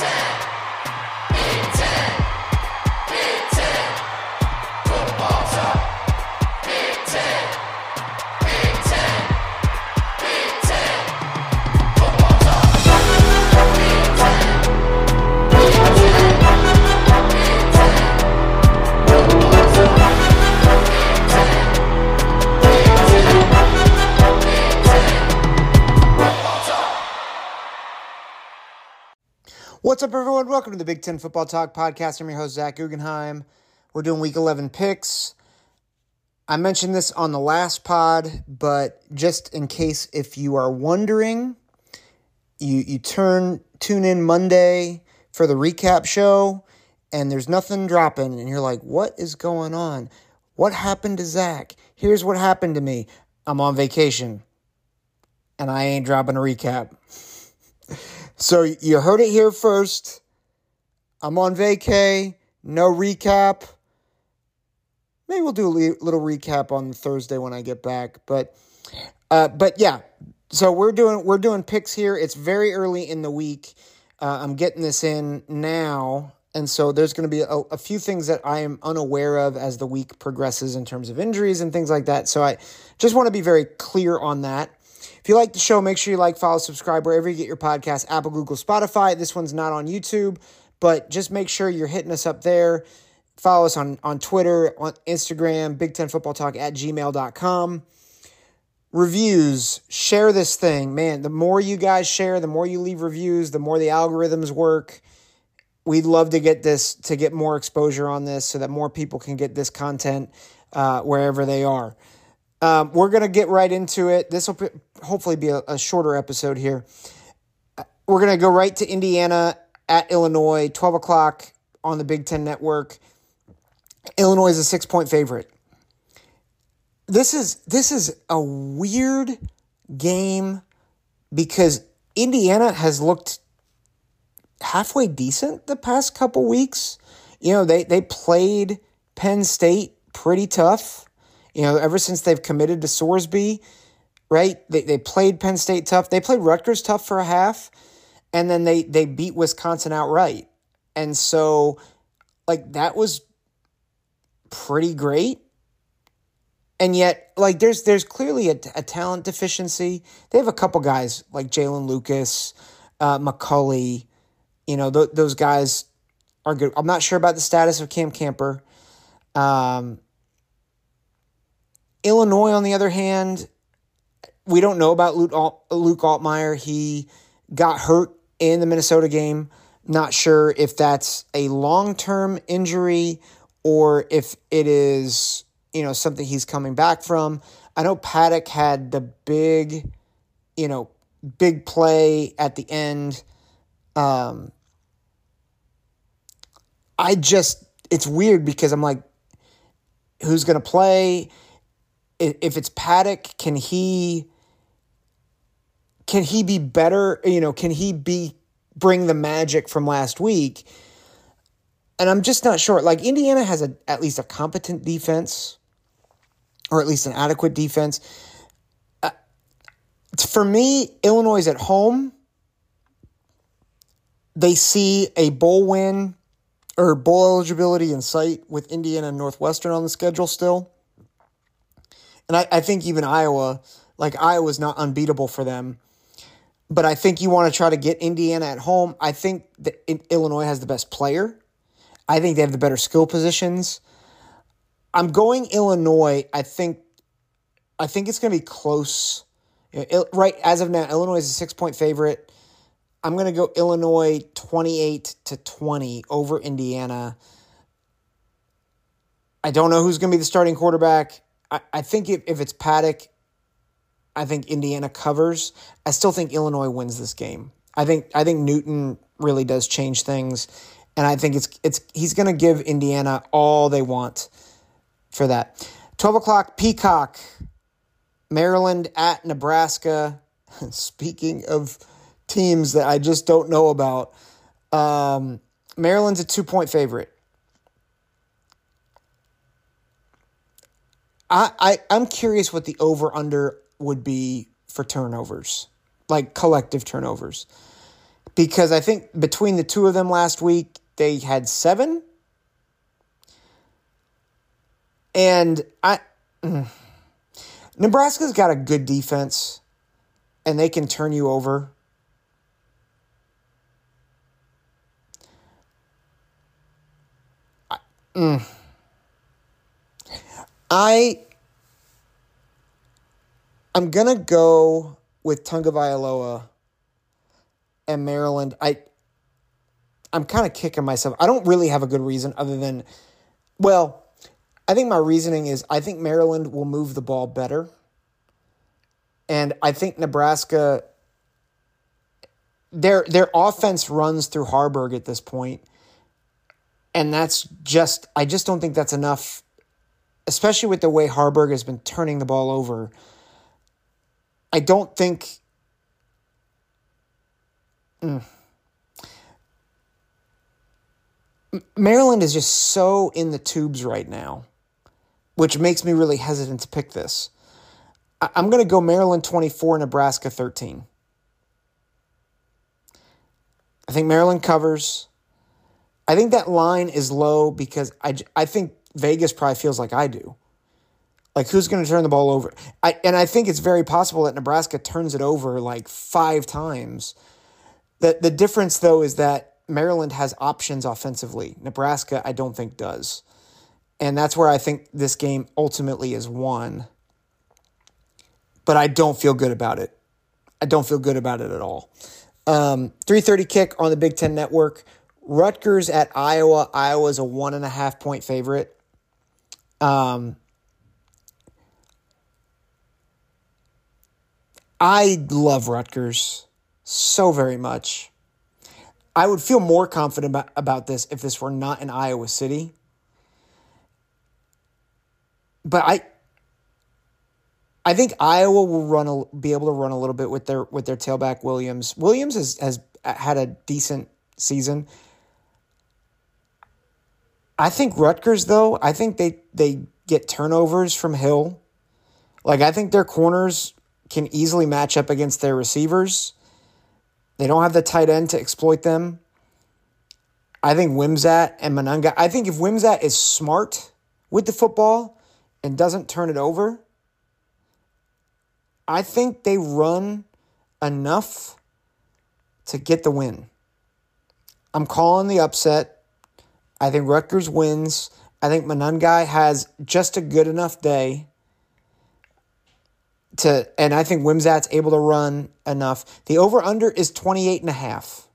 Mountain. What's up, everyone? Welcome to the Big Ten Football Talk podcast. I'm your host, Zach Guggenheim. We're doing week 11 picks. I mentioned this on the last pod, but just in case if you are wondering, you, you turn tune in Monday for the recap show, and there's nothing dropping, and you're like, what is going on? What happened to Zach? Here's what happened to me. I'm on vacation, and I ain't dropping a recap. So you heard it here first. I'm on vacay, no recap. Maybe we'll do a little recap on Thursday when I get back, but uh, but yeah. So we're doing we're doing picks here. It's very early in the week. Uh, I'm getting this in now, and so there's going to be a, a few things that I am unaware of as the week progresses in terms of injuries and things like that. So I just want to be very clear on that. If you like the show, make sure you like, follow, subscribe wherever you get your podcast Apple, Google, Spotify. This one's not on YouTube, but just make sure you're hitting us up there. Follow us on, on Twitter, on Instagram, Big Ten Football Talk at gmail.com. Reviews, share this thing. Man, the more you guys share, the more you leave reviews, the more the algorithms work. We'd love to get this, to get more exposure on this so that more people can get this content uh, wherever they are. Um, we're going to get right into it. This will hopefully be a, a shorter episode here. We're going to go right to Indiana at Illinois, 12 o'clock on the Big Ten Network. Illinois is a six point favorite. This is this is a weird game because Indiana has looked halfway decent the past couple weeks. You know, they they played Penn State pretty tough. You know, ever since they've committed to Sorsby, right? They, they played Penn State tough. They played Rutgers tough for a half, and then they they beat Wisconsin outright. And so, like that was pretty great. And yet, like there's there's clearly a, a talent deficiency. They have a couple guys like Jaylin Lucas, uh, McCulley. You know, th- those guys are good. I'm not sure about the status of Cam Camper. Um, Illinois, on the other hand, we don't know about Luke, Alt- Luke Altmyer. He got hurt in the Minnesota game. Not sure if that's a long term injury or if it is, you know, something he's coming back from. I know Paddock had the big, you know, big play at the end. Um, I just, it's weird because I'm like, who's going to play? If it's Paddock, can he can he be better? You know, can he be bring the magic from last week? And I'm just not sure. Like Indiana has a at least a competent defense, or at least an adequate defense. Uh, for me, Illinois is at home. They see a bowl win or bowl eligibility in sight with Indiana and Northwestern on the schedule still. And I, I think even Iowa, like Iowa's not unbeatable for them. But I think you want to try to get Indiana at home. I think that Illinois has the best player. I think they have the better skill positions. I'm going Illinois. I think I think it's going to be close. Right as of now, Illinois is a six point favorite. I'm going to go Illinois 28 to 20 over Indiana. I don't know who's going to be the starting quarterback. I, I think if, if it's Paddock, I think Indiana covers. I still think Illinois wins this game. I think I think Newton really does change things, and I think it's it's he's going to give Indiana all they want for that. Twelve o'clock, Peacock, Maryland at Nebraska. Speaking of teams that I just don't know about, um, Maryland's a two point favorite. I, I I'm curious what the over under would be for turnovers, like collective turnovers. because I think between the two of them last week, they had seven. And I. Mm, Nebraska's got a good defense, and they can turn you over. I, mm, I I'm gonna go with Tagovailoa and Maryland. I I'm kind of kicking myself. I don't really have a good reason other than, well, I think my reasoning is I think Maryland will move the ball better. And I think Nebraska their their offense runs through Haarberg at this point. And that's just I just don't think that's enough especially with the way Haarberg has been turning the ball over. I don't think mm, Maryland is just so in the tubes right now which makes me really hesitant to pick this. I- am going to go Maryland 24, Nebraska 13. I think Maryland covers. I think that line is low because I, I think Vegas probably feels like I do. Like who's going to turn the ball over? I and I think it's very possible that Nebraska turns it over like 5 times. The the difference though is that Maryland has options offensively. Nebraska I don't think does. And that's where I think this game ultimately is won. But I don't feel good about it. I don't feel good about it at all. Um, 3.30 kick on the Big Ten Network. Rutgers at Iowa. Iowa's a one and a half point favorite. Um, I love Rutgers so very much. I would feel more confident about, about this if this were not in Iowa City but I I think Iowa will run a, be able to run a little bit with their with their tailback Williams. Williams has has had a decent season. I think Rutgers though, I think they they get turnovers from Hill. Like I think their corners can easily match up against their receivers. They don't have the tight end to exploit them. I think Wimsatt and Monangai. I think if Wimsatt is smart with the football, and doesn't turn it over, I think they run enough to get the win. I'm calling the upset. I think Rutgers wins. I think Monangai has just a good enough day to and I think Wimsatt's able to run enough. The over under is 28 and a half.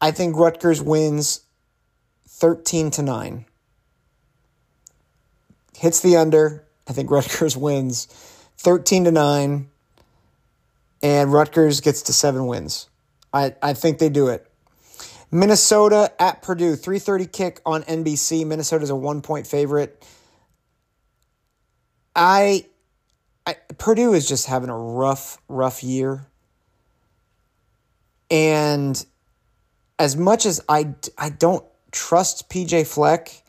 I think Rutgers wins 13 to 9 hits the under. I think Rutgers wins 13 to 9 and Rutgers gets to 7 wins. I, I think they do it. Minnesota at Purdue, 3:30 kick on NBC. Minnesota's a 1-point favorite. I, I Purdue is just having a rough rough year. And as much as I I don't trust PJ Fleck,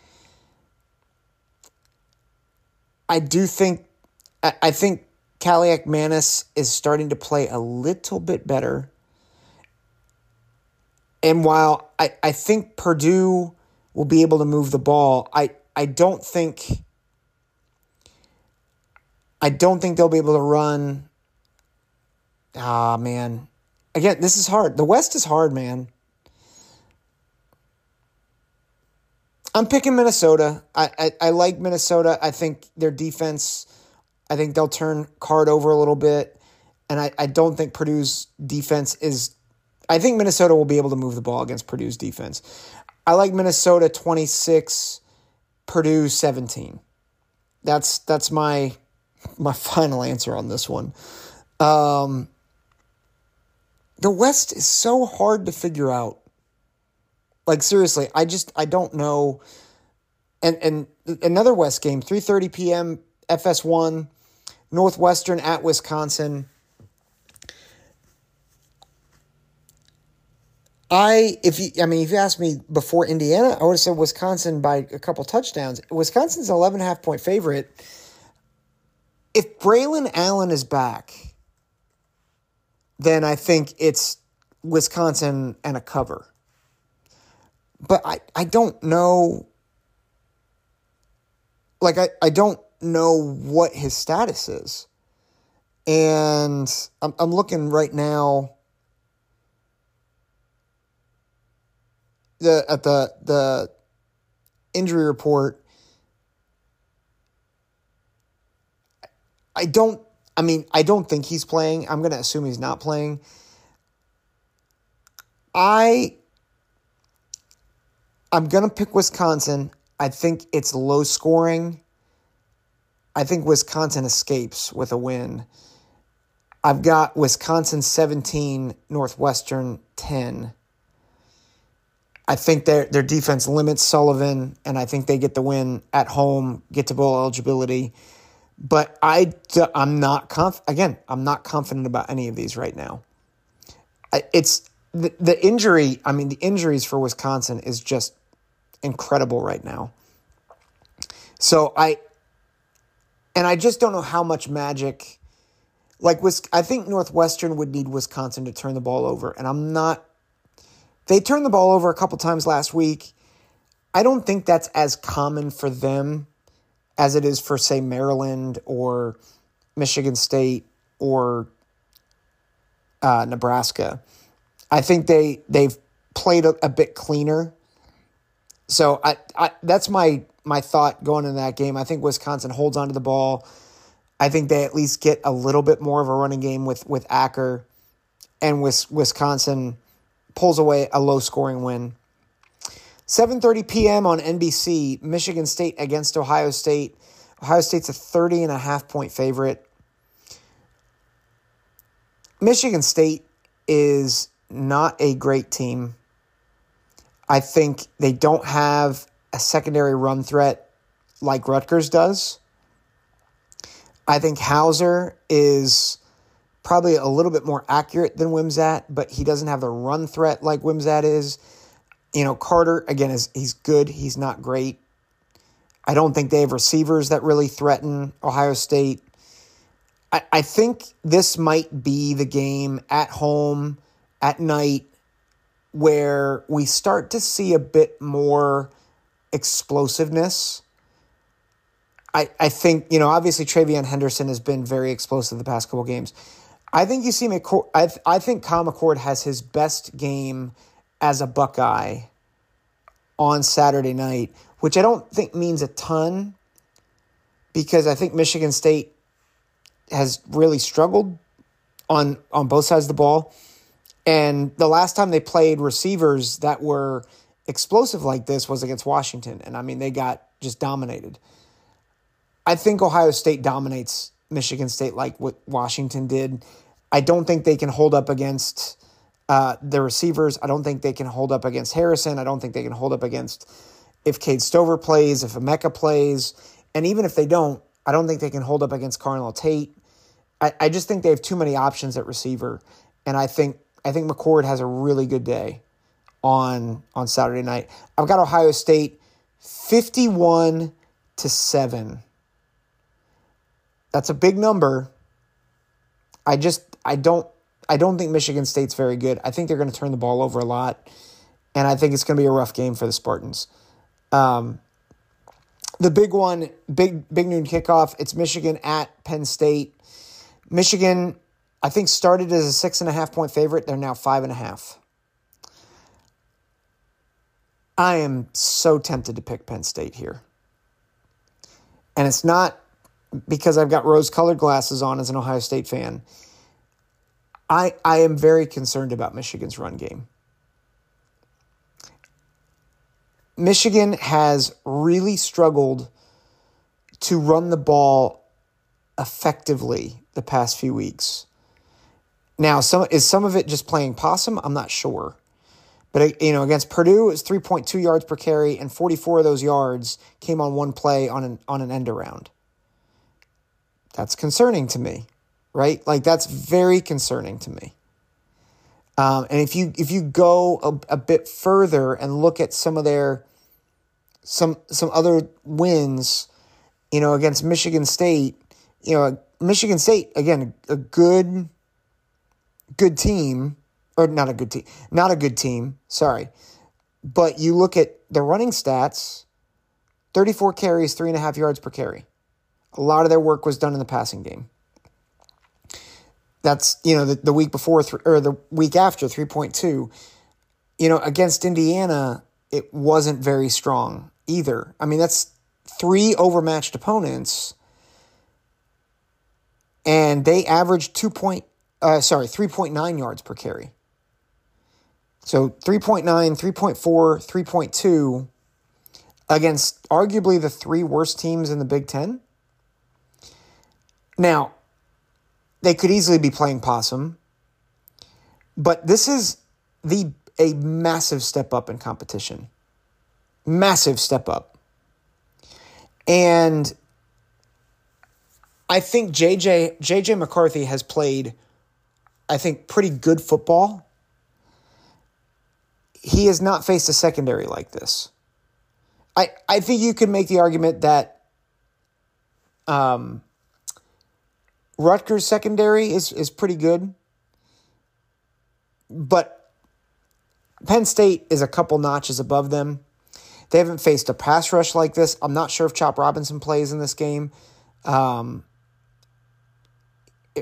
I do think I think Kaliakmanis is starting to play a little bit better. And while I, I think Purdue will be able to move the ball, I, I don't think I don't think they'll be able to run. Ah man. Again, this is hard. The West is hard, man. I'm picking Minnesota. I, I, I like Minnesota. I think their defense, I think they'll turn Card over a little bit. And I, I don't think Purdue's defense is. I think Minnesota will be able to move the ball against Purdue's defense. I like Minnesota 26, Purdue 17. That's that's my my final answer on this one. Um, the West is so hard to figure out. Like seriously, I just I don't know. And and another West game, 3:30 p.m. FS1, Northwestern at Wisconsin. I if you I mean if you asked me before Indiana, I would have said Wisconsin by a couple touchdowns. Wisconsin's an 11 half point favorite. If Braylon Allen is back, then I think it's Wisconsin and a cover. But I, I don't know. Like, I, I don't know what his status is. And I'm, I'm looking right now the at the the injury report. I don't I mean, I don't think he's playing. I'm going to assume he's not playing. I I'm going to pick Wisconsin. I think it's low scoring. I think Wisconsin escapes with a win. I've got Wisconsin 17, Northwestern 10. I think their their defense limits Sullivan, and I think they get the win at home, get to bowl eligibility. But I, I'm not conf- again. I'm not confident about any of these right now. It's the, the injury. I mean, the injuries for Wisconsin is just incredible right now. So I, and I just don't know how much magic. Like I think Northwestern would need Wisconsin to turn the ball over, and I'm not. They turned the ball over a couple times last week. I don't think that's as common for them as it is for, say, Maryland or Michigan State or uh, Nebraska. I think they they've played a, a bit cleaner. So I, I that's my my thought going into that game. I think Wisconsin holds onto the ball. I think they at least get a little bit more of a running game with with Acker, and with Wisconsin pulls away a low scoring win. 7:30 p.m. on NBC, Michigan State against Ohio State. Ohio State's a 30 and a half point favorite. Michigan State is not a great team. I think they don't have a secondary run threat like Rutgers does. I think Houser is probably a little bit more accurate than Wimsatt, but he doesn't have the run threat like Wimsatt is. You know, Carter, again, is he's good. He's not great. I don't think they have receivers that really threaten Ohio State. I, I think this might be the game at home at night where we start to see a bit more explosiveness. I, I think, you know, obviously TreVeyon Henderson has been very explosive the past couple games. I think you see McCord, I, I think Kyle McCord has his best game as a Buckeye on Saturday night, which I don't think means a ton because I think Michigan State has really struggled on on both sides of the ball. And the last time they played receivers that were explosive like this was against Washington. And I mean, they got just dominated. I think Ohio State dominates Michigan State like what Washington did. I don't think they can hold up against uh, the receivers, I don't think they can hold up against Harrison. I don't think they can hold up against if Cade Stover plays, if Emeka plays. And even if they don't, I don't think they can hold up against Carnell Tate. I, I just think they have too many options at receiver. And I think I think McCord has a really good day on on Saturday night. I've got Ohio State 51 to 7. That's a big number. I just I don't I don't think Michigan State's very good. I think they're going to turn the ball over a lot, and I think it's going to be a rough game for the Spartans. Um, the big one, big big noon kickoff. It's Michigan at Penn State. Michigan, I think, started as a six and a half point favorite. They're now five and a half. I am so tempted to pick Penn State here. And it's not because I've got rose colored glasses on as an Ohio State fan. I, I am very concerned about Michigan's run game. Michigan has really struggled to run the ball effectively the past few weeks. Now, some is some of it just playing possum? I'm not sure. But uh, you know, against Purdue, it was 3.2 yards per carry, and 44 of those yards came on one play on an on an end around. That's concerning to me right? Like that's very concerning to me. Um, and if you if you go a, a bit further and look at some of their some some other wins, you know, against Michigan State, you know, Michigan State again a good good team, or not a good team, not a good team, sorry. But you look at the running stats 34 carries, three and a half yards per carry. A lot of their work was done in the passing game. That's, you know, the, the week before th- or the week after 3.2. You know, against Indiana, it wasn't very strong either. I mean, that's three overmatched opponents, and they averaged two point, uh, sorry, 3.9 yards per carry. So 3.9, 3.4, 3.2 against arguably the three worst teams in the Big Ten. Now, they could easily be playing possum, but this is the a massive step up in competition. Massive step up. And I think JJ JJ McCarthy has played I think pretty good football he has not faced a secondary like this. I I think you could make the argument that um, Rutgers secondary is is pretty good, but Penn State is a couple notches above them. They haven't faced a pass rush like this. I'm not sure if Chop Robinson plays in this game. Um,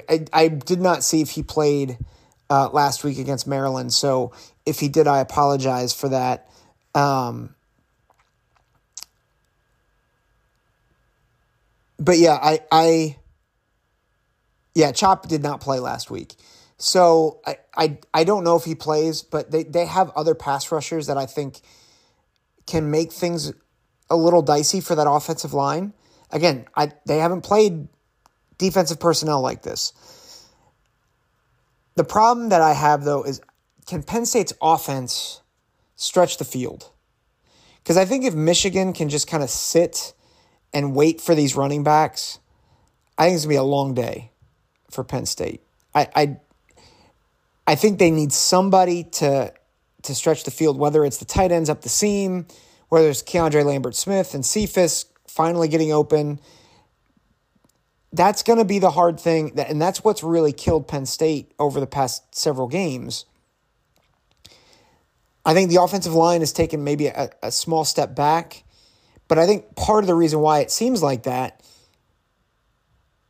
I, I did not see if he played uh, last week against Maryland. So if he did, I apologize for that. Um, but yeah, I, I, yeah, Chop did not play last week. So I, I, I don't know if he plays, but they, they have other pass rushers that I think can make things a little dicey for that offensive line. Again, I, they haven't played defensive personnel like this. The problem that I have, though, is can Penn State's offense stretch the field? Because I think if Michigan can just kind of sit and wait for these running backs, I think it's gonna be a long day for Penn State. I I, I think they need somebody to to stretch the field, whether it's the tight ends up the seam, whether it's Keandre Lambert Smith and Cephus finally getting open that's going to be the hard thing. That, and that's what's really killed Penn State over the past several games. I think the offensive line has taken maybe a, a small step back. But I think part of the reason why it seems like that,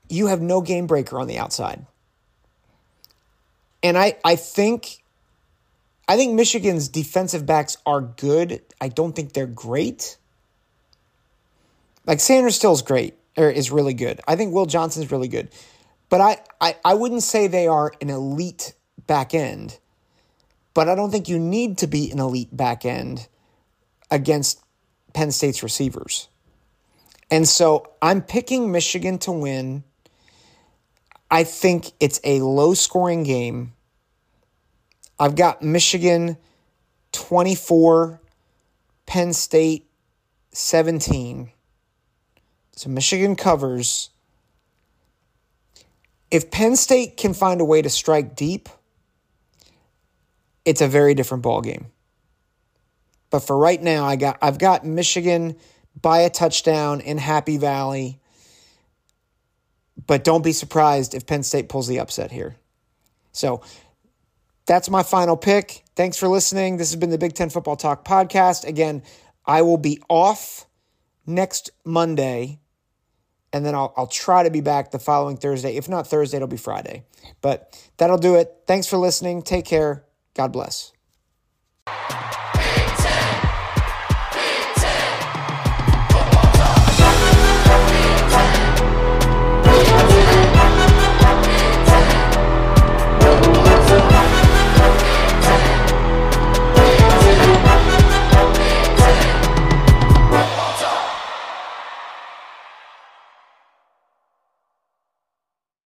you have no game breaker on the outside. And I, I think I think Michigan's defensive backs are good. I don't think they're great. Like Sainristil is great or is really good. I think Will Johnson's really good. But I, I, I wouldn't say they are an elite back end. But I don't think you need to be an elite back end against Penn State's receivers. And so I'm picking Michigan to win. I think it's a low scoring game. I've got Michigan 24, Penn State 17. So Michigan covers. If Penn State can find a way to strike deep, it's a very different ball game. But for right now, I got I've got Michigan by a touchdown in Happy Valley. But don't be surprised if Penn State pulls the upset here. So that's my final pick. Thanks for listening. This has been the Big Ten Football Talk podcast. Again, I will be off next Monday and then I'll, I'll try to be back the following Thursday. If not Thursday, it'll be Friday. But that'll do it. Thanks for listening. Take care. God bless.